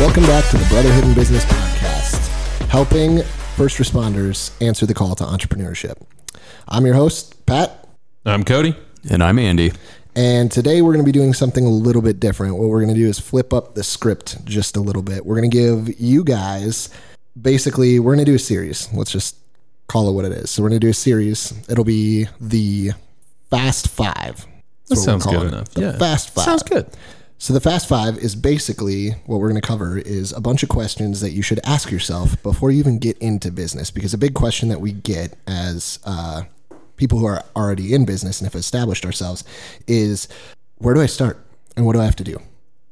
Welcome back to the Brotherhood in Business podcast, helping first responders answer the call to entrepreneurship. I'm your host, Pat, I'm Cody. And I'm Andy. and today we're going to be doing something a little bit different. What we're going to do is flip up the script just a little bit. We're going to give you guys basically, we're going to do a series. Let's just call it what it is. So, we're going to do a series. It'll be the Fast Five. That That's what we're sounds good it. enough. The Yeah. Fast Five. Sounds good. So the Fast Five is basically what we're going to cover is a bunch of questions that you should ask yourself before you even get into business. Because a big question that we get as uh, people who are already in business and have established ourselves is, where do I start and what do I have to do?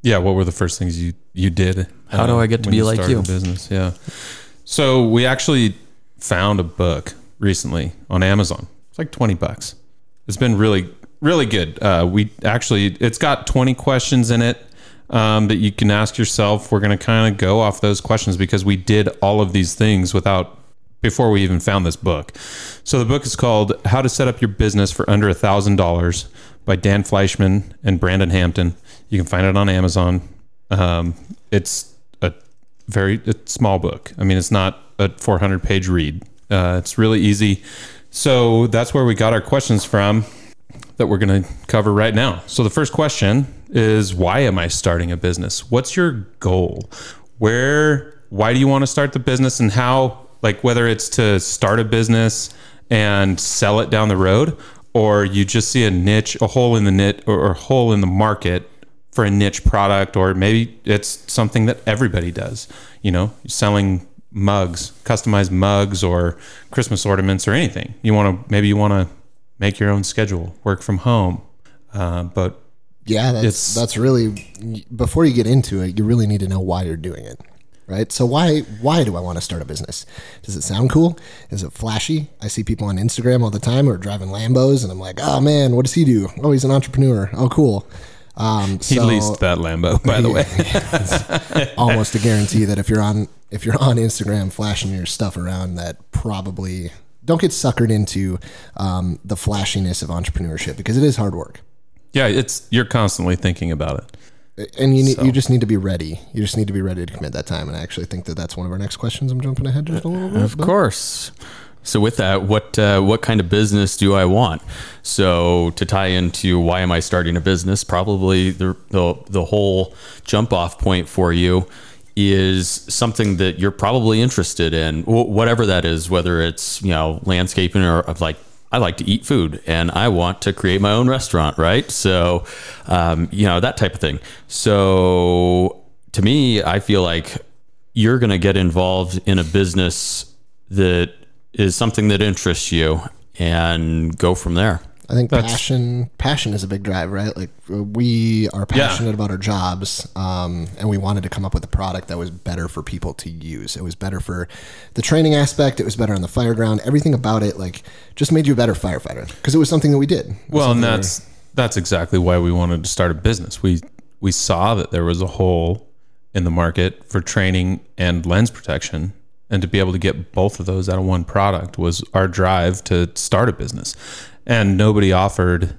Yeah. What were the first things you you did? uh, How do I get to when be like you? the Business. Yeah. So we actually found a book recently on Amazon. It's like twenty bucks. It's been really really good. Uh, we actually it's got twenty questions in it. Um, that you can ask yourself. We're going to kind of go off those questions because we did all of these things without before we even found this book. So the book is called How to Set Up Your Business for Under a Thousand Dollars by Dan Fleyshman and Brandon Hampton. You can find it on Amazon. Um, it's a very it's small book. I mean, it's not a 400 page read. Uh, it's really easy. So that's where we got our questions from that we're going to cover right now. So the first question is why am I starting a business? What's your goal? Where why do you want to start the business and how like whether it's to start a business and sell it down the road or you just see a niche, a hole in the knit or, or hole in the market for a niche product or maybe it's something that everybody does, you know, selling mugs, customized mugs or Christmas ornaments or anything. You want to maybe you want to make your own schedule, work from home. Uh, but Yeah, that's that's really before you get into it, you really need to know why you're doing it. Right? So why why do I want to start a business? Does it sound cool? Is it flashy? I see people on Instagram all the time who are driving Lambos and I'm like, "Oh man, what does he do? Oh, he's an entrepreneur. Oh, cool." Um, he leased that Lambo, by the way. almost a guarantee that if you're on if you're on Instagram flashing your stuff around, that probably don't get suckered into um, the flashiness of entrepreneurship because it is hard work. Yeah, it's you're constantly thinking about it. and you need, you just need to be ready. You just need to be ready to commit that time. And I actually think that that's one of our next questions. I'm jumping ahead just a little bit. Of course. So with that, what uh, what kind of business do I want? So to tie into why am I starting a business? Probably the the, the whole jump off point for you is something that you're probably interested in, wh- whatever that is. Whether it's you know landscaping or like I like to eat food and I want to create my own restaurant, right? So, um, you know, that type of thing. So, to me, I feel like you're going to get involved in a business that is something that interests you and go from there. I think That's- passion passion is a big drive, right? Like we are passionate about our jobs, um, and we wanted to come up with a product that was better for people to use. It was better for the training aspect. It was better on the fire ground. Everything about it, like, just made you a better firefighter because it was something that we did. Well, and something that that's that's exactly why we wanted to start a business. We we saw that there was a hole in the market for training and lens protection, and to be able to get both of those out of one product was our drive to start a business. And nobody offered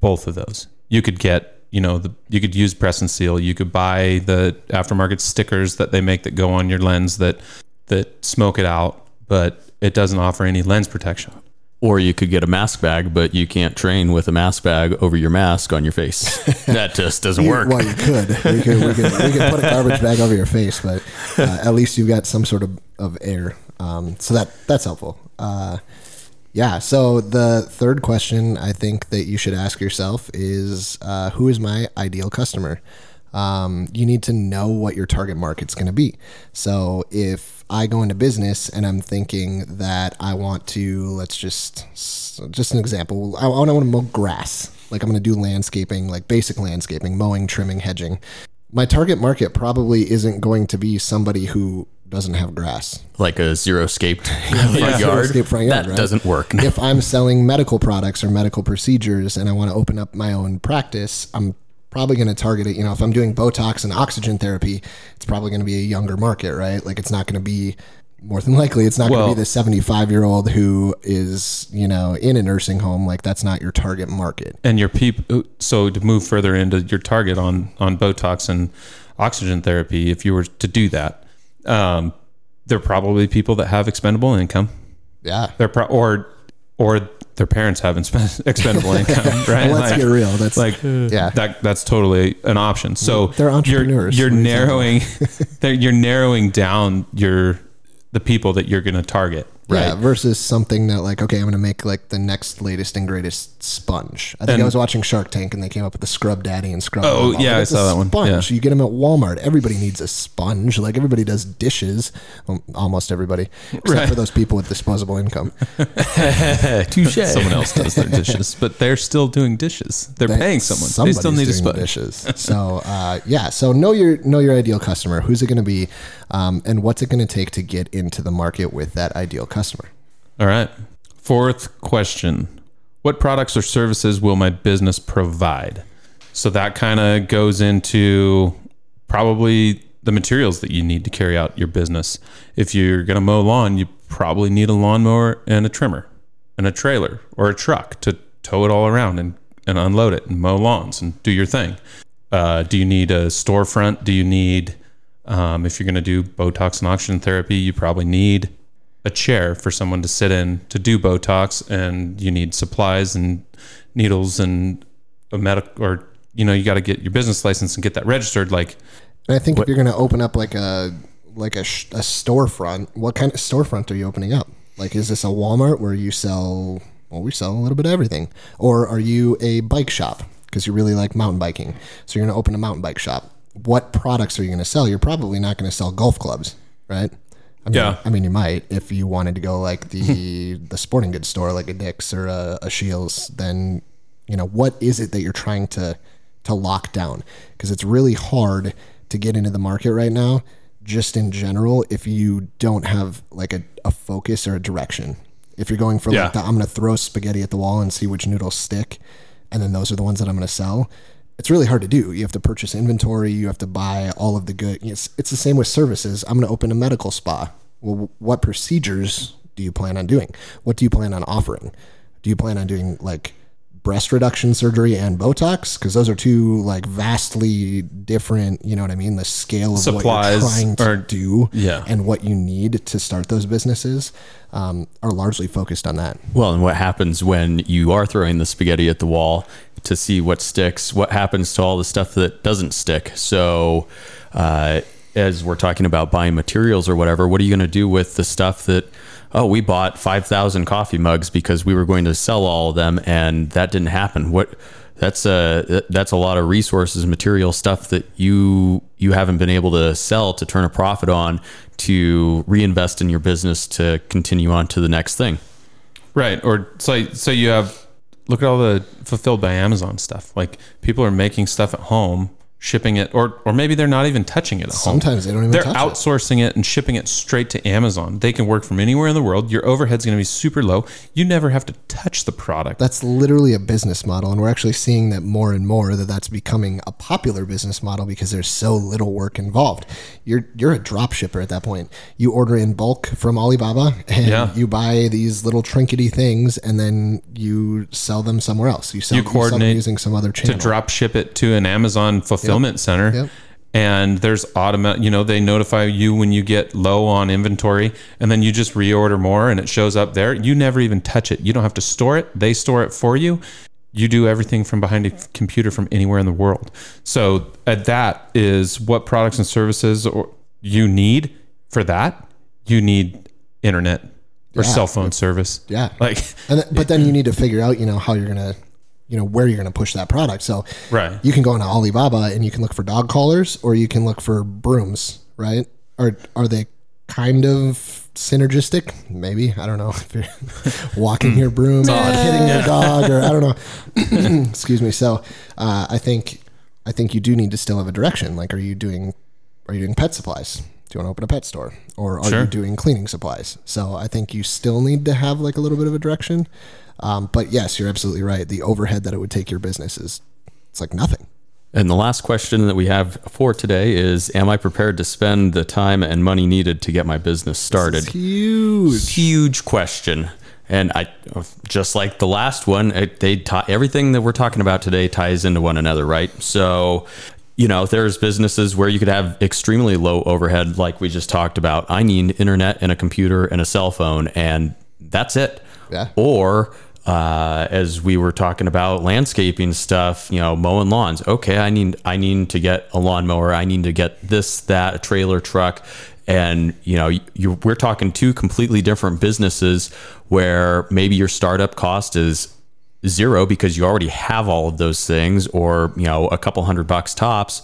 both of those. You could get, you know, the you could use press and seal. You could buy the aftermarket stickers that they make that go on your lens that that smoke it out, but it doesn't offer any lens protection. Or you could get a mask bag, but you can't train with a mask bag over your mask on your face. that just doesn't You- work. Well, you could. We could, we could, we could put a garbage bag over your face, but uh, at least you've got some sort of, of air. Um, so that that's helpful. Uh, yeah. So the third question I think that you should ask yourself is uh, who is my ideal customer? Um, you need to know what your target market's going to be. So if I go into business and I'm thinking that I want to, let's just, just an example, I, I want to mow grass. Like I'm going to do landscaping, like basic landscaping, mowing, trimming, hedging. My target market probably isn't going to be somebody who doesn't have grass. like a zero scaped front yard. Zero-scape front yard, that right? doesn't work. if I'm selling medical products or medical procedures and I want to open up my own practice, I'm probably going to target it. You know, if I'm doing Botox and oxygen therapy, it's probably going to be a younger market, right? Like it's not going to be more than likely it's not going to be the 75 year old who is you know in a nursing home like that's not your target market and your people so to move further into your target on on botox and oxygen therapy if you were to do that um, they're probably people that have expendable income yeah they're pro- or or their parents have inspe- expendable income right? well, let's Like- get real. That's like yeah. that that's totally an option. So They're entrepreneurs. you're, you're are you talking narrowing you're narrowing down your the people that you're going to target right Yeah, versus something that like, okay, I'm gonna make like the next latest and greatest sponge. I think And- I was watching Shark Tank and they came up with the Scrub Daddy and Scrub. Oh, Mama. yeah, I saw that one. Sponge. Yeah. You get them at Walmart. Everybody needs a sponge. Like everybody does dishes. Well, almost everybody, except Right. for those people with disposable income. Touche. someone else does their dishes but they're still doing dishes they're paying someone they still need a sponge dishes. So uh, yeah, so know your know your ideal customer. Who's it going to be, um, and what's it going to take to get into the market with that ideal customer? All right. Fourth question What products or services will my business provide? So that kind of goes into probably the materials that you need to carry out your business. If you're going to mow lawn, you probably need a lawnmower and a trimmer and a trailer or a truck to tow it all around and, and unload it and mow lawns and do your thing. Uh, do you need a storefront? Do you need, um, if you're going to do Botox and oxygen therapy, you probably need a chair for someone to sit in to do Botox, and you need supplies and needles and a medical, or you know, you got to get your business license and get that registered. Like, And I think if you're going to open up like a like a, sh- a storefront, what kind of storefront are you opening up? Like, is this a Walmart where you sell? Well, we sell a little bit of everything. Or are you a bike shop because you really like mountain biking? So you're going to open a mountain bike shop. What products are you going to sell? You're probably not going to sell golf clubs, right? I mean, Yeah. I mean, you might if you wanted to go like the the sporting goods store, like a Dick's or a, a Shields. Then, you know, what is it that you're trying to to lock down? Because it's really hard to get into the market right now, just in general, if you don't have like a, a focus or a direction. If you're going for Yeah. like the I'm going to throw spaghetti at the wall and see which noodles stick, and then those are the ones that I'm going to sell. It's really hard to do. You have to purchase inventory. You have to buy all of the good. It's, it's the same with services. I'm going to open a medical spa. Well, what procedures do you plan on doing? What do you plan on offering? Do you plan on doing like breast reduction surgery and Botox? Because those are two like vastly different. You know what I mean? The scale of Supplies what you're trying to are- do Yeah. and what you need to start those businesses um, are largely focused on that. Well, and what happens when you are throwing the spaghetti at the wall to see what sticks? What happens to all the stuff that doesn't stick? So, uh, as we're talking about buying materials or whatever, what are you going to do with the stuff that, oh, we bought 5,000 coffee mugs because we were going to sell all of them and that didn't happen? What? That's a that's a lot of resources, material stuff that you you haven't been able to sell to turn a profit on to reinvest in your business to continue on to the next thing. right? Or so, so you have look at all the fulfilled by Amazon stuff. Like people are making stuff at home, shipping it, or or maybe they're not even touching it at home. Sometimes they don't even They're touch it. outsourcing it. and shipping it straight to Amazon. They can work from anywhere in the world. Your overhead's going to be super low. You never have to touch the product. That's literally a business model, and we're actually seeing that more and more that that's becoming a popular business model because there's so little work involved. You're you're a drop shipper at that point. You order in bulk from Alibaba, and Yeah. you buy these little trinkety things, and then you sell them somewhere else. You sell, You coordinate using some other channel to drop ship it to an Amazon fulfillment center. Yep. And there's automatic, you know, they notify you when you get low on inventory and then you just reorder more and it shows up there. You never even touch it. You don't have to store it. They store it for you. You do everything from behind a computer from anywhere in the world. So uh, that is what products and services or you need for that. You need internet or Yeah. cell phone service. Yeah. Like, And but then you need to figure out, you know, how you're gonna, you know, where you're gonna push that product. So Right. you can go into Alibaba and you can look for dog collars, or you can look for brooms. Right? Are are they kind of synergistic? Maybe I don't know. If you're walking your broom, and hitting your dog, or I don't know. Excuse me. So uh, I think I think you do need to still have a direction. Like, are you doing are you doing pet supplies? Do you want to open a pet store, or are Sure. you doing cleaning supplies? So I think you still need to have like a little bit of a direction. Um, but yes, you're absolutely right. The overhead that it would take your business is it's like nothing. And the last question that we have for today is Am I prepared to spend the time and money needed to get my business started? Huge. Huge question. And I, just like the last one, it, they everything that we're talking about today ties into one another, right? So, you know, there's businesses where you could have extremely low overhead, like we just talked about. I need internet and a computer and a cell phone, and that's it. Yeah. Or uh, as we were talking about landscaping stuff, you know, mowing lawns. Okay, I need I need to get a lawnmower. I need to get this, that, a trailer truck, and you know, you, we're talking two completely different businesses where maybe your startup cost is zero because you already have all of those things, or you know, a couple hundred bucks tops,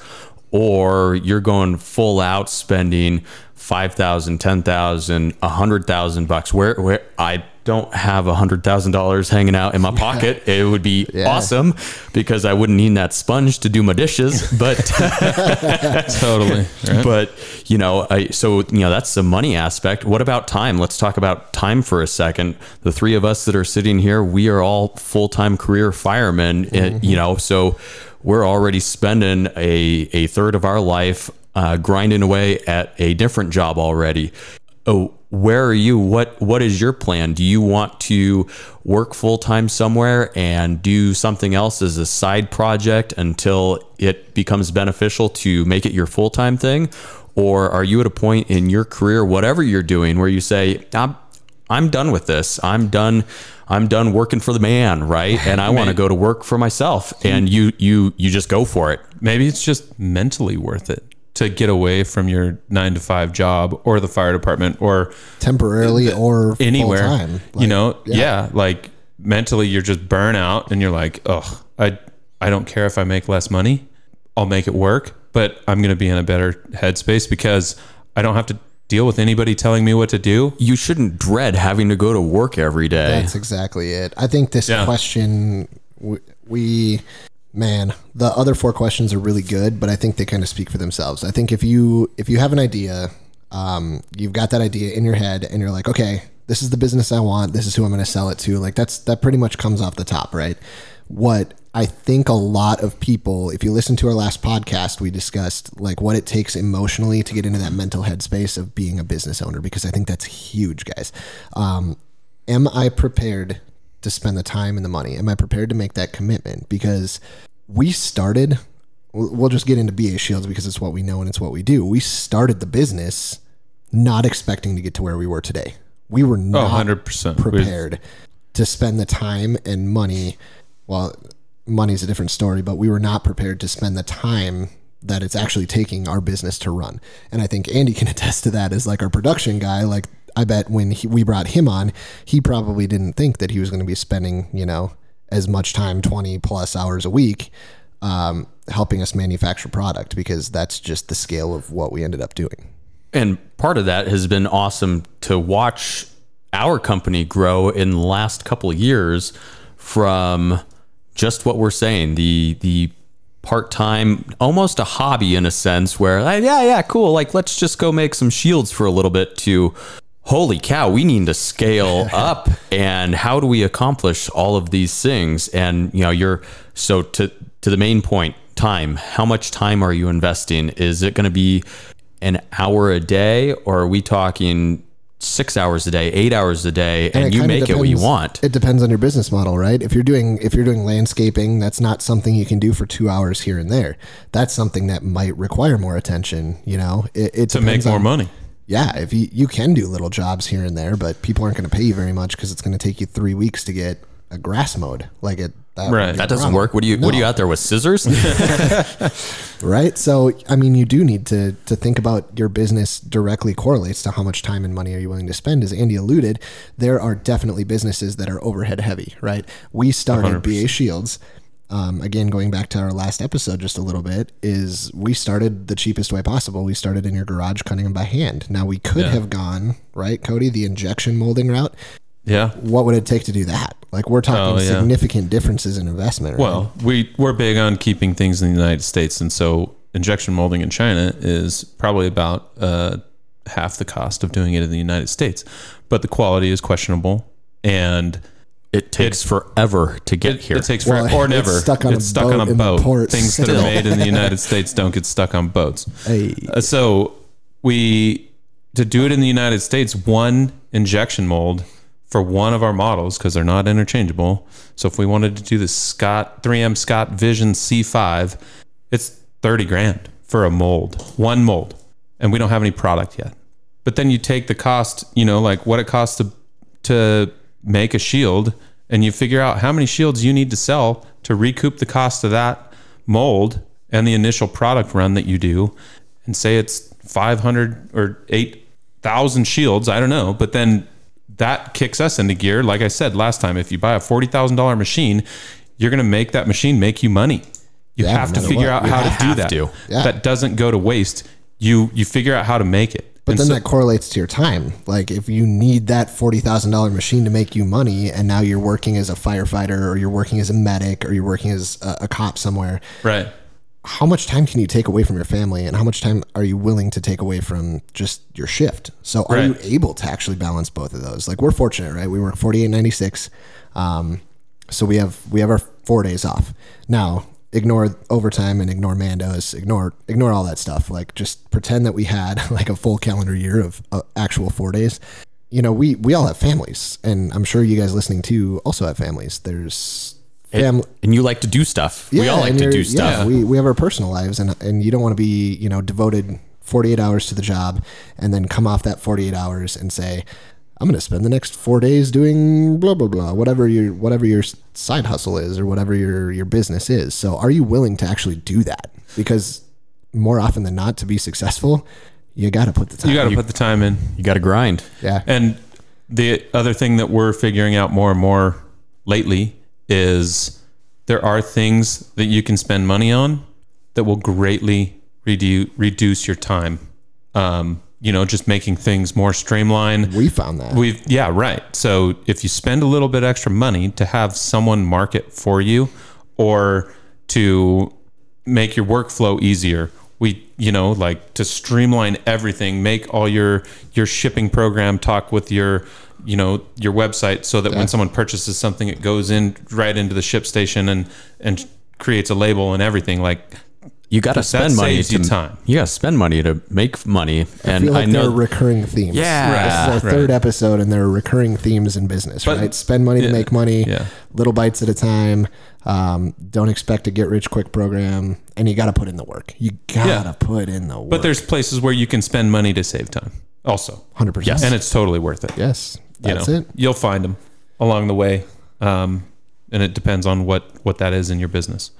or you're going full out spending 5,000, 10,000, 100,000 bucks where where I don't have a hundred thousand dollars hanging out in my pocket. It would be Yeah. awesome because I wouldn't need that sponge to do my dishes. But Totally. Right? but you know, I so you know that's the money aspect. What about time? Let's talk about time for a second. The three of us that are sitting here, we are all full time career firemen. eh, you know, so we're already spending a a third of our life uh, grinding away at a different job already. Oh, where are you? What What is your plan? Do you want to work full time somewhere and do something else as a side project until it becomes beneficial to make it your full time thing, or are you at a point in your career, whatever you're doing, where you say, "I'm I'm done with this. I'm done." I'm done working for the man, right? And I want to go to work for myself. And you, you, you just go for it. maybe it's just mentally worth it to get away from your nine to five job or the fire department or temporarily or anywhere. full-time. you know, yeah. like mentally you're just burn out and you're like, oh, I I don't care if I make less money, I'll make it work, but I'm gonna be in a better headspace because I don't have to deal with anybody telling me what to do. You shouldn't dread having to go to work every day. That's exactly it. I think this Yeah. question, we, we, man, the other four questions are really good, but I think they kind of speak for themselves. I think if you if you have an idea, um, you've got that idea in your head, and you're like, okay, this is the business I want. This is who I'm going to sell it to. Like that's that pretty much comes off the top, right? What I think a lot of people, if you listen to our last podcast, we discussed like what it takes emotionally to get into that mental headspace of being a business owner, because I think that's huge, guys. Um, am I prepared to spend the time and the money? Am I prepared to make that commitment? Because we started, we'll just get into BA Shields because it's what we know and it's what we do. We started the business not expecting to get to where we were today. We were Oh, not 100%. prepared to spend the time and money. Well, money's a different story, but we were not prepared to spend the time that it's actually taking our business to run. And I think Andy can attest to that as like our production guy. Like I bet when he, we brought him on, he probably didn't think that he was going to be spending, you know, as much time, 20 plus hours a week, um, helping us manufacture product because that's just the scale of what we ended up doing. And part of that has been awesome to watch our company grow in the last couple of years from just what we're saying, the the part-time almost a hobby in a sense where yeah, yeah, cool, like let's just go make some shields for a little bit to holy cow, we need to scale up and how do we accomplish all of these things? And you know, you're so to to the main point, time. How much time are you investing? Is it going to be an hour a day or are we talking six hours a day, eight hours a day, and, you kinda make it what you want? It depends on your business model, right? If you're doing if you're doing landscaping, that's not something you can do for two hours here and there. That's something that might require more attention. You know, it, it to make more on- money. Yeah, if you you can do little jobs here and there, but people aren't going to pay you very much because it's going to take you three weeks to get a grass mowed. Like it, that Right. That doesn't problem. work. What do you what do you out there with scissors? right? So, I mean, you do need to to think about your business directly correlates to how much time and money are you willing to spend. As Andy alluded, there are definitely businesses that are overhead heavy, right? We started BA Shields. Um, again, going back to our last episode just a little bit, is we started the cheapest way possible. We started in your garage cutting them by hand. Now we could have gone right, Cody, the injection molding route. Yeah. What would it take to do that? Like we're talking Oh, yeah. significant differences in investment. Right? Well, we we're big on keeping things in the United States, and so injection molding in China is probably about uh, half the cost of doing it in the United States. But the quality is questionable, and it takes forever to get It, here. it takes Well, forever or it's never. stuck on a it's stuck boat on a in the boat. port Things that still. are made in the United States don't get stuck on boats. Hey. Uh, so we to do it in the United States, one injection mold for one of our models because they're not interchangeable. So if we wanted to do the Scott 3M Scott Vision C5, it's 30 grand for a mold, one mold, and we don't have any product yet. But then you take the cost, you know, like what it costs to to make a shield, and you figure out how many shields you need to sell to recoup the cost of that mold and the initial product run that you do, and say it's 500 or 8,000 shields. I don't know, but then that kicks us into gear. Like I said last time, if you buy a $40,000 machine, you're going to make that machine make you money. You Yeah, have to figure what. out You how to do that. to. Yeah. That doesn't go to waste. You you figure out how to make it. But And then so- that correlates to your time. Like if you need that forty thousand dollar machine to make you money, and now you're working as a firefighter, or you're working as a medic, or you're working as a, a cop somewhere, right. how much time can you take away from your family, and how much time are you willing to take away from just your shift? So are you able to actually balance both of those? Like we're fortunate, right? We work forty eight ninety six, um, so we have we have our four days off. Now ignore overtime and ignore Mandos, ignore ignore all that stuff. Like just pretend that we had like a full calendar year of uh, actual four days. You know, we we all have families, and I'm sure you guys listening to also have families. There's family. and you like to do stuff. we all like to do stuff. Yeah, we, we have our personal lives, and and you don't want to be you know devoted 48 hours to the job, and then come off that 48 hours and say, I'm going to spend the next four days doing blah blah blah, whatever your whatever your side hustle is or whatever your your business is. So, are you willing to actually do that? Because more often than not, to be successful, you got to put the time. You got to put the time in. you got to grind. yeah, And the other thing that we're figuring out more and more lately is there are things that you can spend money on that will greatly redu- reduce your time. Um, you know, just making things more streamlined. we found that. We've yeah, right. So if you spend a little bit extra money to have someone market for you or to make your workflow easier, we you know, like to streamline everything, make all your your shipping program talk with your you know, your website so that when someone purchases something it goes in right into the ship station and and creates a label and everything like You got to spend money saves to you time. You got to spend money to make money, I and feel I, like there are recurring themes. Yeah. this is our Right. third episode, and there are recurring themes in business. But- right, spend money to make money, yeah. little bites at a time. Um, don't expect a get rich quick program, and you got to put in the work. You got to Yeah. put in the work. but there's places where you can spend money to save time also. hundred percent. And it's totally worth it. yes, you know, it. You'll find them along the way, um, and it depends on what what that is in your business.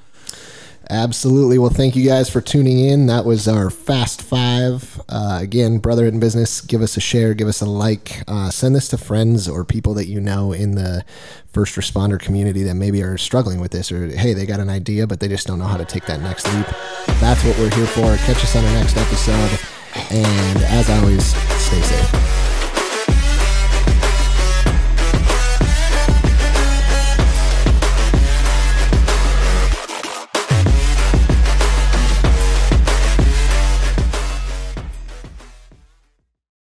Absolutely. Well, thank you guys for tuning in. That was our Fast Five. Uh, again, Brotherhood in Business, give us a share, give us a like, uh, send this to friends or people that you know in the first responder community that maybe are struggling with this, or hey, they got an idea, but they just don't know how to take that next leap. That's what we're here for. Catch us on our next episode. And as always, stay safe.